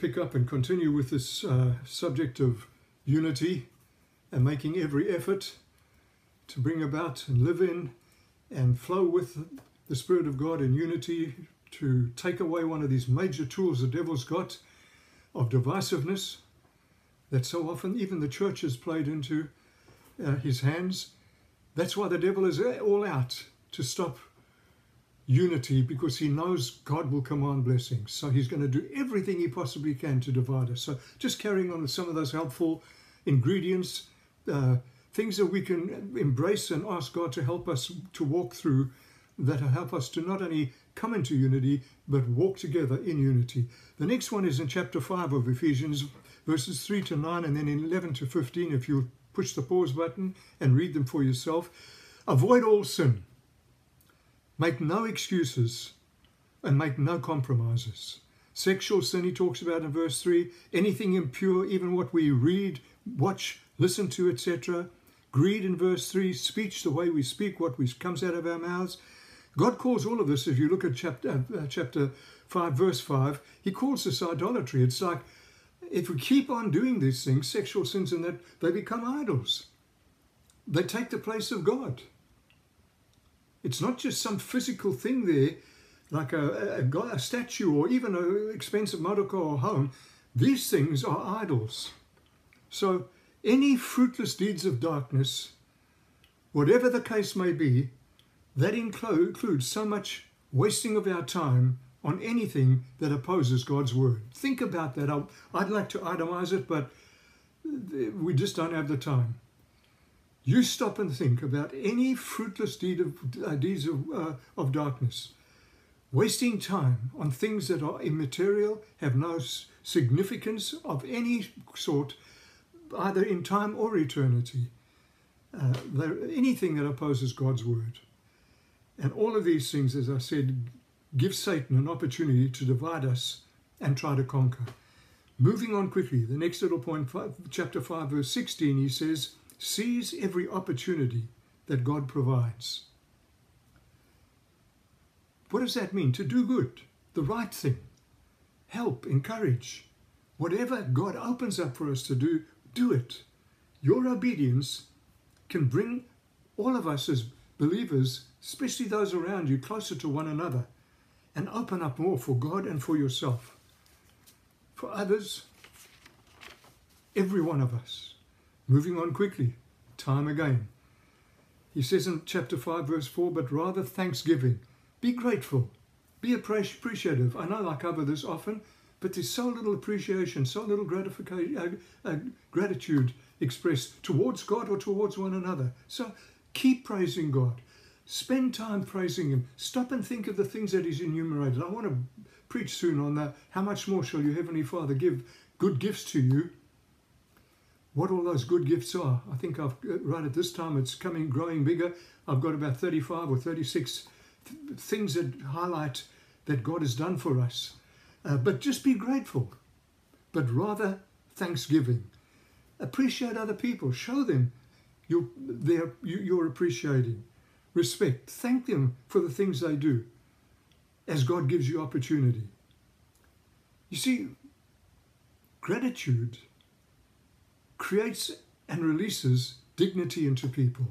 pick up and continue with this uh, subject of unity and making every effort to bring about and live in and flow with the Spirit of God in unity to take away one of these major tools the devil's got of divisiveness that so often even the church has played into uh, his hands. That's why the devil is all out to stop unity because he knows God will command blessings. So he's going to do everything he possibly can to divide us. So just carrying on with some of those helpful ingredients, uh, things that we can embrace and ask God to help us to walk through that help us to not only come into unity but walk together in unity. The next one is in chapter 5 of Ephesians, verses 3 to 9, and then in 11 to 15, if you push the pause button and read them for yourself. Avoid all sin Make no excuses and make no compromises. Sexual sin, he talks about in verse 3, anything impure, even what we read, watch, listen to, etc. Greed in verse 3, speech, the way we speak, what comes out of our mouths. God calls all of this, if you look at chapter, uh, chapter 5, verse 5, he calls this idolatry. It's like if we keep on doing these things, sexual sins and that, they become idols. They take the place of God. It's not just some physical thing there, like a, a, a statue or even an expensive motor car or home. These things are idols. So any fruitless deeds of darkness, whatever the case may be, that includes so much wasting of our time on anything that opposes God's word. Think about that. i would like to itemize it, but we just don't have the time. You stop and think about any fruitless deed of, uh, deeds of, uh, of darkness, wasting time on things that are immaterial, have no significance of any sort, either in time or eternity. Uh, anything that opposes God's word. And all of these things, as I said, give Satan an opportunity to divide us and try to conquer. Moving on quickly, the next little point, five, chapter 5, verse 16, he says, Seize every opportunity that God provides. What does that mean? To do good, the right thing, help, encourage. Whatever God opens up for us to do, do it. Your obedience can bring all of us as believers, especially those around you, closer to one another and open up more for God and for yourself. For others, every one of us. Moving on quickly, time again. He says in chapter 5, verse 4, but rather thanksgiving. Be grateful. Be appreciative. I know I cover this often, but there's so little appreciation, so little gratification, uh, uh, gratitude expressed towards God or towards one another. So keep praising God. Spend time praising Him. Stop and think of the things that He's enumerated. I want to preach soon on that. How much more shall your Heavenly Father give good gifts to you what all those good gifts are. I think I've uh, right at this time it's coming growing bigger. I've got about 35 or 36 th- things that highlight that God has done for us. Uh, but just be grateful, but rather thanksgiving. Appreciate other people. Show them you're, they're, you're appreciating. Respect. Thank them for the things they do as God gives you opportunity. You see, gratitude creates and releases dignity into people.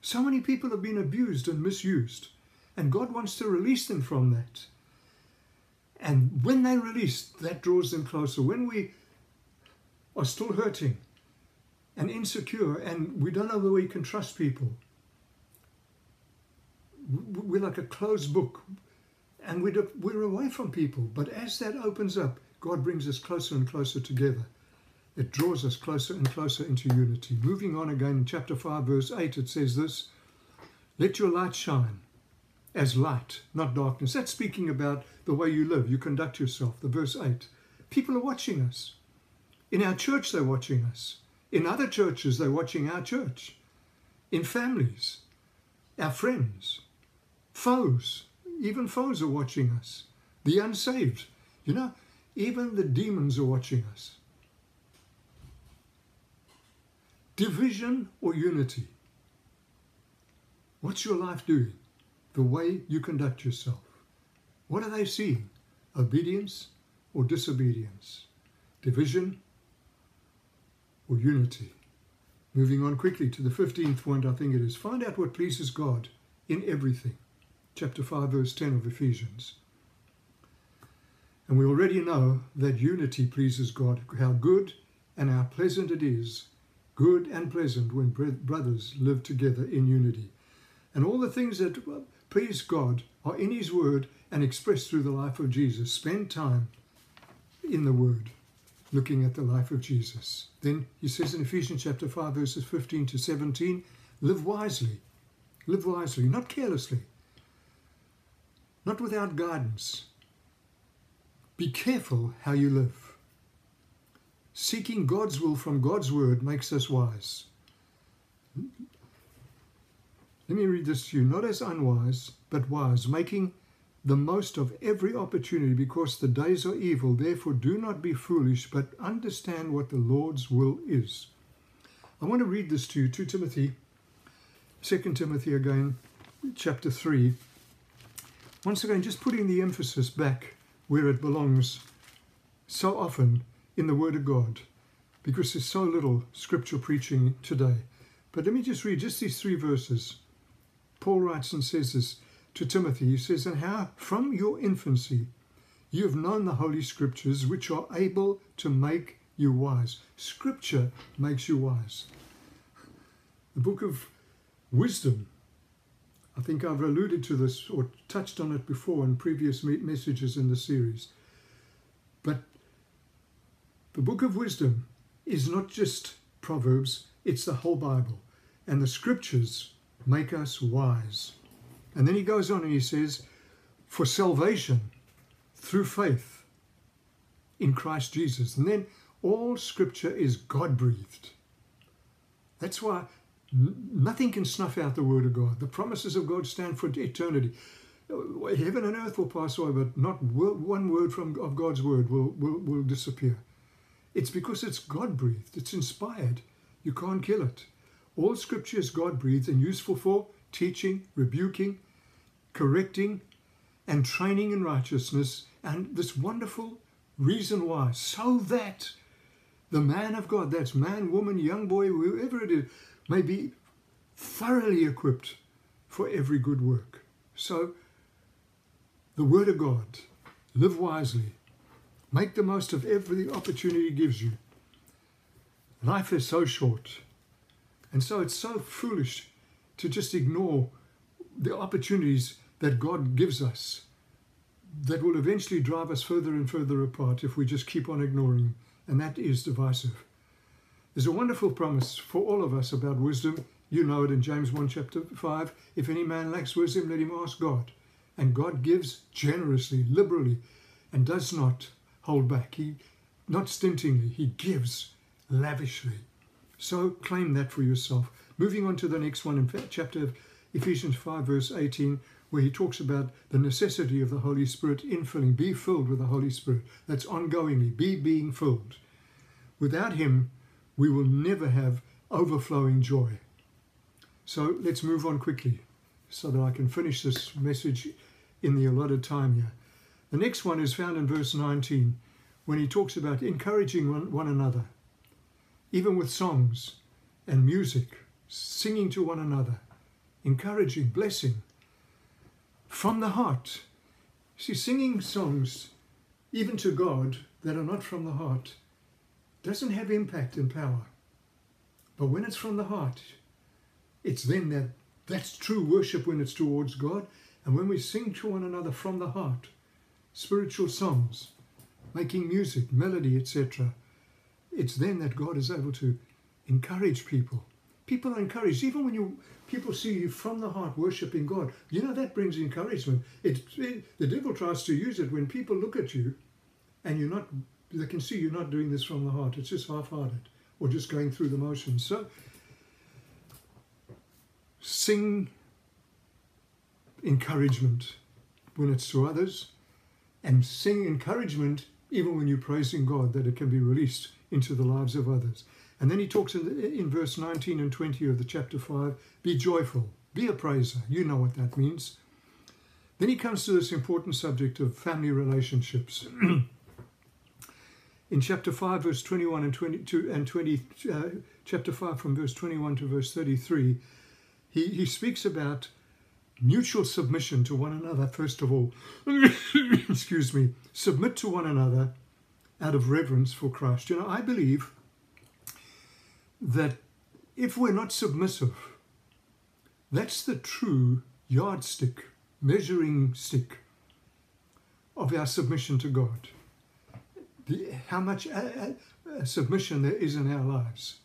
So many people have been abused and misused, and God wants to release them from that. And when they release, that draws them closer. When we are still hurting and insecure and we don't know where we can trust people, we're like a closed book and we're away from people. But as that opens up, God brings us closer and closer together it draws us closer and closer into unity. Moving on again in chapter 5, verse 8, it says this Let your light shine as light, not darkness. That's speaking about the way you live, you conduct yourself. The verse 8. People are watching us. In our church, they're watching us. In other churches, they're watching our church. In families, our friends, foes, even foes are watching us. The unsaved, you know, even the demons are watching us. Division or unity? What's your life doing? The way you conduct yourself. What are they seeing? Obedience or disobedience, division or unity. Moving on quickly to the 15th point, I think it is find out what pleases God in everything. Chapter 5, verse 10 of Ephesians. And we already know that unity pleases God, how good and how pleasant it is, good and pleasant when brothers live together in unity. And all the things that uh, please God are in His Word and expressed through the life of Jesus. Spend time in the Word looking at the life of Jesus. Then he says in Ephesians chapter 5, verses 15 to 17, live wisely. Live wisely, not carelessly, not without guidance. Be careful how you live. Seeking God's will from God's word makes us wise. Let me read this to you. Not as unwise, but wise, making the most of every opportunity because the days are evil. Therefore, do not be foolish, but understand what the Lord's will is. I want to read this to you 2 Timothy, 2 Timothy again, chapter 3. Once again, just putting the emphasis back where it belongs so often in the Word of God because there's so little scriptural preaching today. But let me just read just these three verses. Paul writes and says this to Timothy, he says, And how from your infancy you have known the Holy Scriptures, which are able to make you wise. Scripture makes you wise. The book of wisdom, I think I've alluded to this or touched on it before in previous messages in the series. But the book of wisdom is not just Proverbs, it's the whole Bible. And the scriptures make us wise. And then he goes on and he says, for salvation through faith in Christ Jesus. And then all scripture is God breathed. That's why nothing can snuff out the word of God. The promises of God stand for eternity. Heaven and earth will pass away, but not one word from of God's word will, will, will disappear. It's because it's God breathed, it's inspired. You can't kill it. All scripture is God breathed and useful for teaching, rebuking, correcting, and training in righteousness. And this wonderful reason why, so that the man of God, that's man, woman, young boy, whoever it is, may be thoroughly equipped for every good work. So, the Word of God, live wisely, make the most of every opportunity it gives you. Life is so short, and so it's so foolish to just ignore the opportunities that God gives us that will eventually drive us further and further apart if we just keep on ignoring, and that is divisive. There's a wonderful promise for all of us about wisdom. You know it in James 1, chapter 5. If any man lacks wisdom, let him ask God. And God gives generously, liberally, and does not hold back. He, not stintingly, He gives lavishly. So claim that for yourself. Moving on to the next one in chapter of Ephesians 5, verse 18, where he talks about the necessity of the Holy Spirit infilling. Be filled with the Holy Spirit. That's ongoingly. Be being filled. Without Him, we will never have overflowing joy. So let's move on quickly so that I can finish this message in the allotted time here. The next one is found in verse 19 when he talks about encouraging one, one another, even with songs and music, singing to one another encouraging, blessing from the heart. See, singing songs, even to God, that are not from the heart, doesn't have impact and power. But when it's from the heart, it's then that that's true worship when it's towards God. And when we sing to one another from the heart, spiritual songs, making music, melody, etc., it's then that God is able to encourage people. People are encouraged, even when you people see you from the heart worshiping God. You know, that brings encouragement. It, it, the devil tries to use it when people look at you and you're not, they can see you're not doing this from the heart. It's just half hearted or just going through the motions. So, sing encouragement when it's to others and sing encouragement even when you're praising God that it can be released into the lives of others. And then he talks in, in verse 19 and 20 of the chapter 5 be joyful, be a praiser. You know what that means. Then he comes to this important subject of family relationships. in chapter 5, verse 21 and 22 and 20, uh, chapter 5 from verse 21 to verse 33, he, he speaks about mutual submission to one another, first of all. Excuse me. Submit to one another out of reverence for Christ. You know, I believe that if we're not submissive, that's the true yardstick, measuring stick of our submission to God. The, how much uh, uh, submission there is in our lives.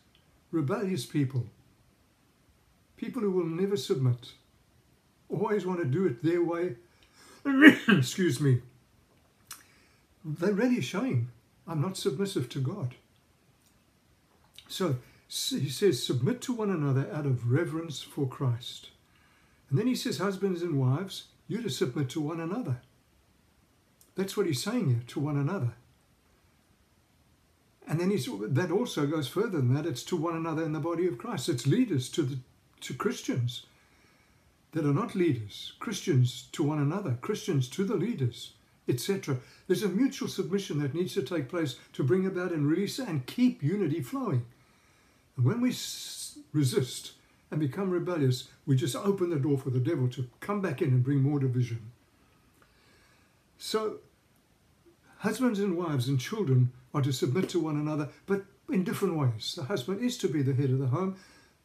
Rebellious people, people who will never submit, always want to do it their way. Excuse me. They're really showing I'm not submissive to God. So he says, submit to one another out of reverence for Christ. And then he says, husbands and wives, you to submit to one another. That's what he's saying here, to one another. And then he's, that also goes further than that. It's to one another in the body of Christ. It's leaders to, the, to Christians that are not leaders, Christians to one another, Christians to the leaders, etc. There's a mutual submission that needs to take place to bring about and release and keep unity flowing. And when we resist and become rebellious, we just open the door for the devil to come back in and bring more division. So, husbands and wives and children are to submit to one another, but in different ways. The husband is to be the head of the home,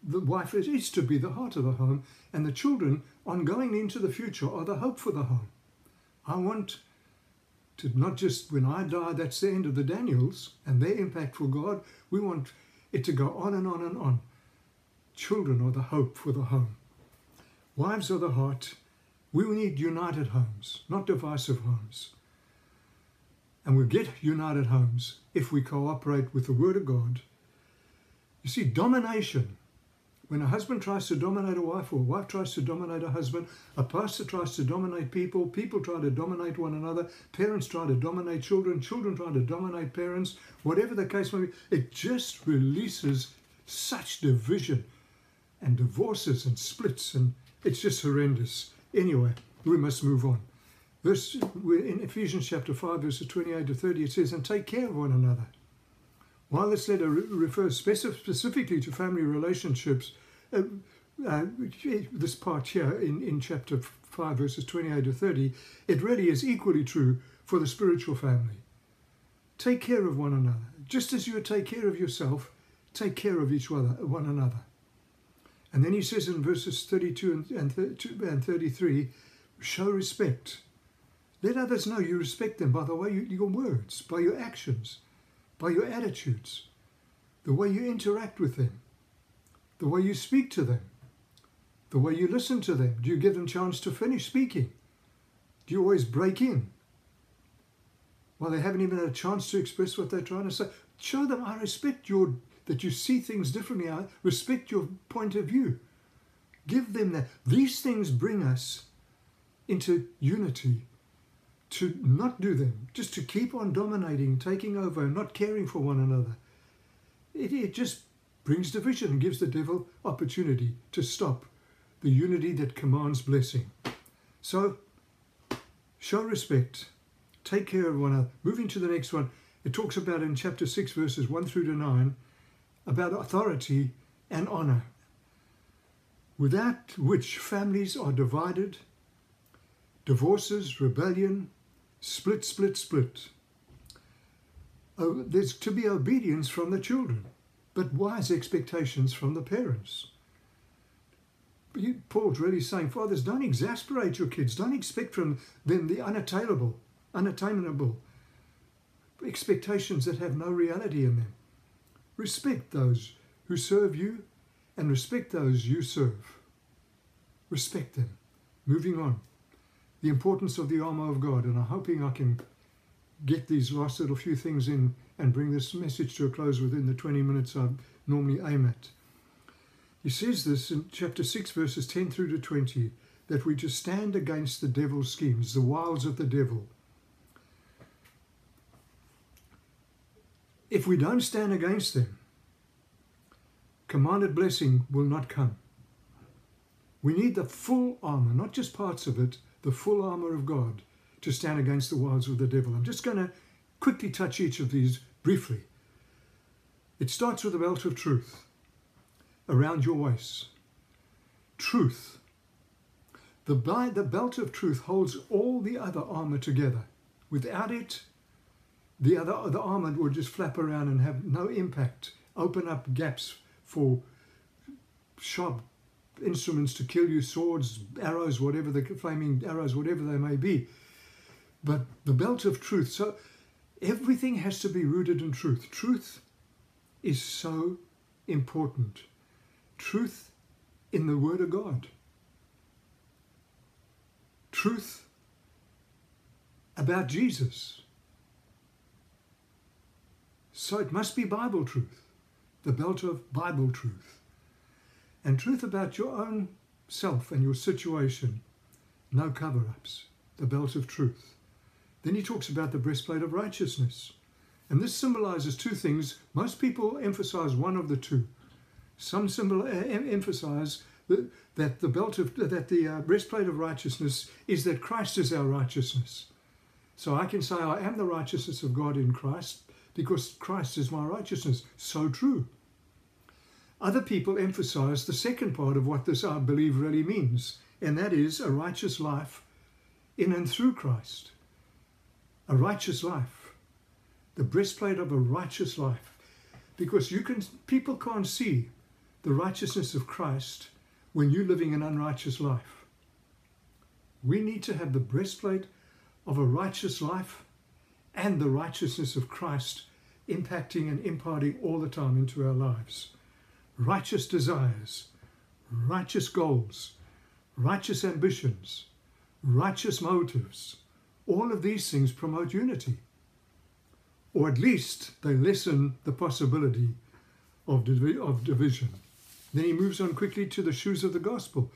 the wife is to be the heart of the home, and the children, on going into the future, are the hope for the home. I want to not just when I die, that's the end of the Daniels and their impact for God. We want it to go on and on and on. Children are the hope for the home. Wives are the heart. We need united homes, not divisive homes. And we get united homes if we cooperate with the Word of God. You see, domination when a husband tries to dominate a wife or a wife tries to dominate a husband, a pastor tries to dominate people, people try to dominate one another, parents try to dominate children, children try to dominate parents, whatever the case may be, it just releases such division and divorces and splits and it's just horrendous. Anyway, we must move on. Verse in Ephesians chapter 5, verses 28 to 30, it says, And take care of one another. While this letter refers specifically to family relationships, uh, this part here in, in chapter 5, verses 28 to 30, it really is equally true for the spiritual family. Take care of one another. Just as you take care of yourself, take care of each other, one another. And then he says in verses 32 and, and 33, show respect. Let others know you respect them by the way you, your words, by your actions, by your attitudes, the way you interact with them the way you speak to them, the way you listen to them. Do you give them chance to finish speaking? Do you always break in? Well, they haven't even had a chance to express what they're trying to say. Show them I respect your that you see things differently. I respect your point of view. Give them that. These things bring us into unity. To not do them, just to keep on dominating, taking over, and not caring for one another. It, it just brings division and gives the devil opportunity to stop the unity that commands blessing. So, show respect, take care of one another. Moving to the next one, it talks about in chapter 6, verses 1 through to 9, about authority and honor, without which families are divided, divorces, rebellion, split, split, split. Oh, there's to be obedience from the children but wise expectations from the parents. Paul's really saying, fathers, don't exasperate your kids. Don't expect from them the unattainable, unattainable expectations that have no reality in them. Respect those who serve you and respect those you serve. Respect them. Moving on. The importance of the armour of God, and I'm hoping I can get these last little few things in and bring this message to a close within the 20 minutes I normally aim at. He says this in chapter 6, verses 10 through to 20, that we just stand against the devil's schemes, the wiles of the devil. If we don't stand against them, commanded blessing will not come. We need the full armor, not just parts of it, the full armor of God to stand against the wiles of the devil. I'm just going to quickly touch each of these briefly. It starts with a belt of truth around your waist. Truth. The, the belt of truth holds all the other armor together. Without it, the other the armor would just flap around and have no impact, open up gaps for sharp instruments to kill you, swords, arrows, whatever the flaming arrows, whatever they may be. But the belt of truth. So everything has to be rooted in truth. Truth is so important. Truth in the Word of God. Truth about Jesus. So it must be Bible truth, the belt of Bible truth. And truth about your own self and your situation. No cover ups, the belt of truth. Then he talks about the breastplate of righteousness. And this symbolizes two things. Most people emphasize one of the two. Some symbol, uh, emphasize that, the belt of that the uh, breastplate of righteousness is that Christ is our righteousness. So I can say I am the righteousness of God in Christ because Christ is my righteousness. So true. Other people emphasize the second part of what this I believe really means, and that is a righteous life in and through Christ. A righteous life. The breastplate of a righteous life. Because you can people can't see the righteousness of Christ when you're living an unrighteous life. We need to have the breastplate of a righteous life and the righteousness of Christ impacting and imparting all the time into our lives. Righteous desires, righteous goals, righteous ambitions, righteous motives, all of these things promote unity. Or at least they lessen the possibility of, of division. Then he moves on quickly to the shoes of the gospel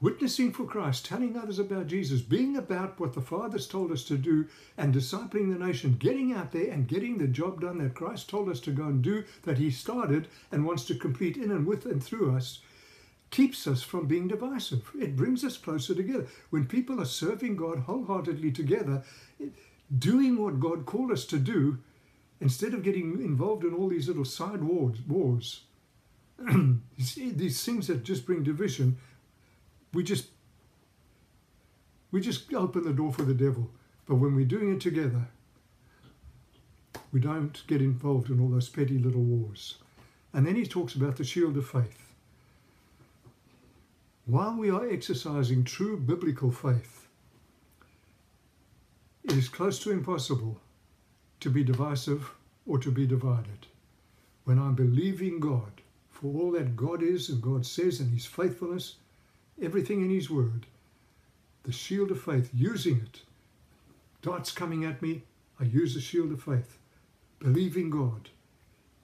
witnessing for Christ, telling others about Jesus, being about what the Father's told us to do, and discipling the nation, getting out there and getting the job done that Christ told us to go and do, that He started and wants to complete in and with and through us, keeps us from being divisive. It brings us closer together. When people are serving God wholeheartedly together, doing what God called us to do, instead of getting involved in all these little side wars, wars these things that just bring division, we just we just open the door for the devil. But when we're doing it together, we don't get involved in all those petty little wars. And then he talks about the shield of faith. While we are exercising true biblical faith, it is close to impossible to be divisive or to be divided. When I'm believing God for all that God is and God says and His faithfulness, everything in His Word, the shield of faith, using it. Darts coming at me, I use the shield of faith, believing God.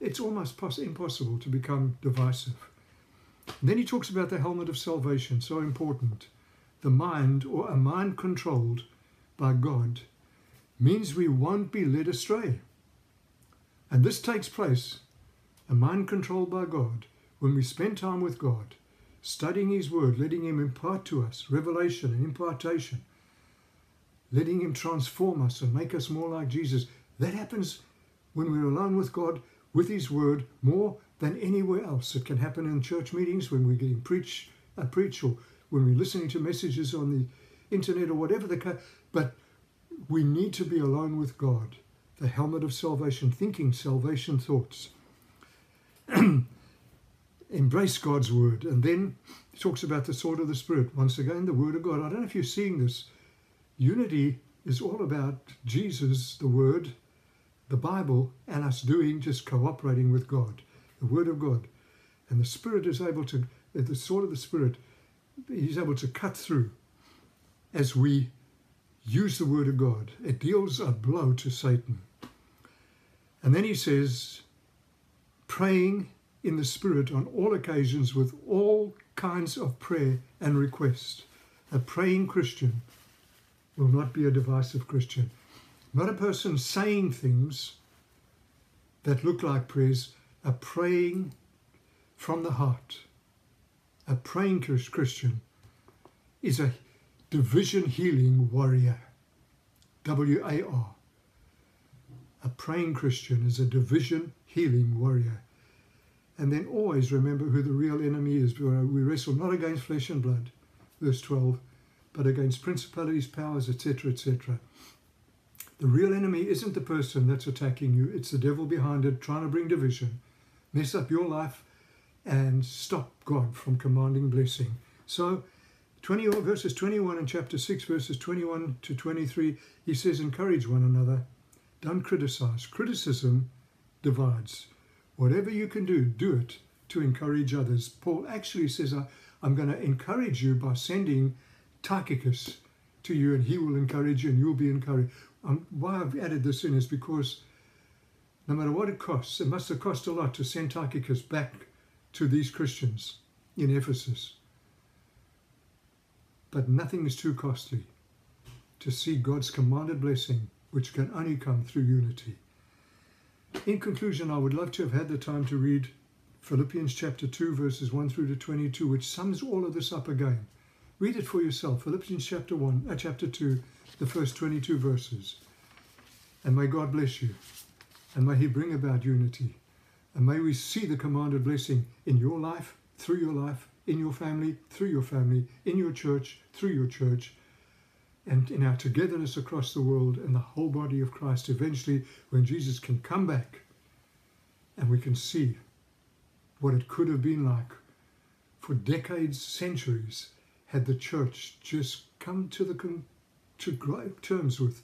It's almost impossible to become divisive. Then he talks about the helmet of salvation, so important. The mind, or a mind controlled by God, means we won't be led astray. And this takes place, a mind controlled by God, when we spend time with God studying His Word, letting Him impart to us revelation and impartation, letting Him transform us and make us more like Jesus. That happens when we're alone with God, with His Word, more than anywhere else. It can happen in church meetings when we're getting preach, uh, preach or when we're listening to messages on the internet or whatever the case. But we need to be alone with God. The helmet of salvation, thinking salvation thoughts. embrace God's word. And then he talks about the sword of the Spirit. Once again, the word of God. I don't know if you're seeing this. Unity is all about Jesus, the word, the Bible, and us doing, just cooperating with God, the word of God. And the Spirit is able to, the sword of the Spirit, he's able to cut through as we use the word of God. It deals a blow to Satan. And then he says, praying in the Spirit on all occasions with all kinds of prayer and request. A praying Christian will not be a divisive Christian. Not a person saying things that look like prayers, a praying from the heart. A praying Christian is a division healing warrior. W A R. A praying Christian is a division healing warrior. And then always remember who the real enemy is. We wrestle not against flesh and blood, verse 12, but against principalities, powers, etc., etc. The real enemy isn't the person that's attacking you, it's the devil behind it trying to bring division, mess up your life, and stop God from commanding blessing. So, 20 verses 21 in chapter 6, verses 21 to 23, he says, Encourage one another, don't criticize. Criticism divides. Whatever you can do, do it to encourage others. Paul actually says, I'm going to encourage you by sending Tychicus to you, and he will encourage you, and you'll be encouraged. Um, why I've added this in is because no matter what it costs, it must have cost a lot to send Tychicus back to these Christians in Ephesus. But nothing is too costly to see God's commanded blessing, which can only come through unity. In conclusion, I would love to have had the time to read Philippians chapter 2, verses 1 through to 22, which sums all of this up again. Read it for yourself. Philippians chapter 1, uh, chapter 2, the first 22 verses. And may God bless you. And may He bring about unity. And may we see the commanded blessing in your life, through your life, in your family, through your family, in your church, through your church, and in our togetherness across the world and the whole body of Christ. Eventually, when Jesus can come back and we can see what it could have been like for decades, centuries, had the church just come to the to terms with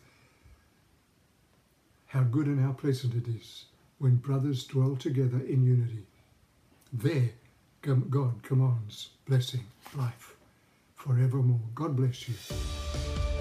how good and how pleasant it is when brothers dwell together in unity. There, God commands blessing, life forevermore. God bless you.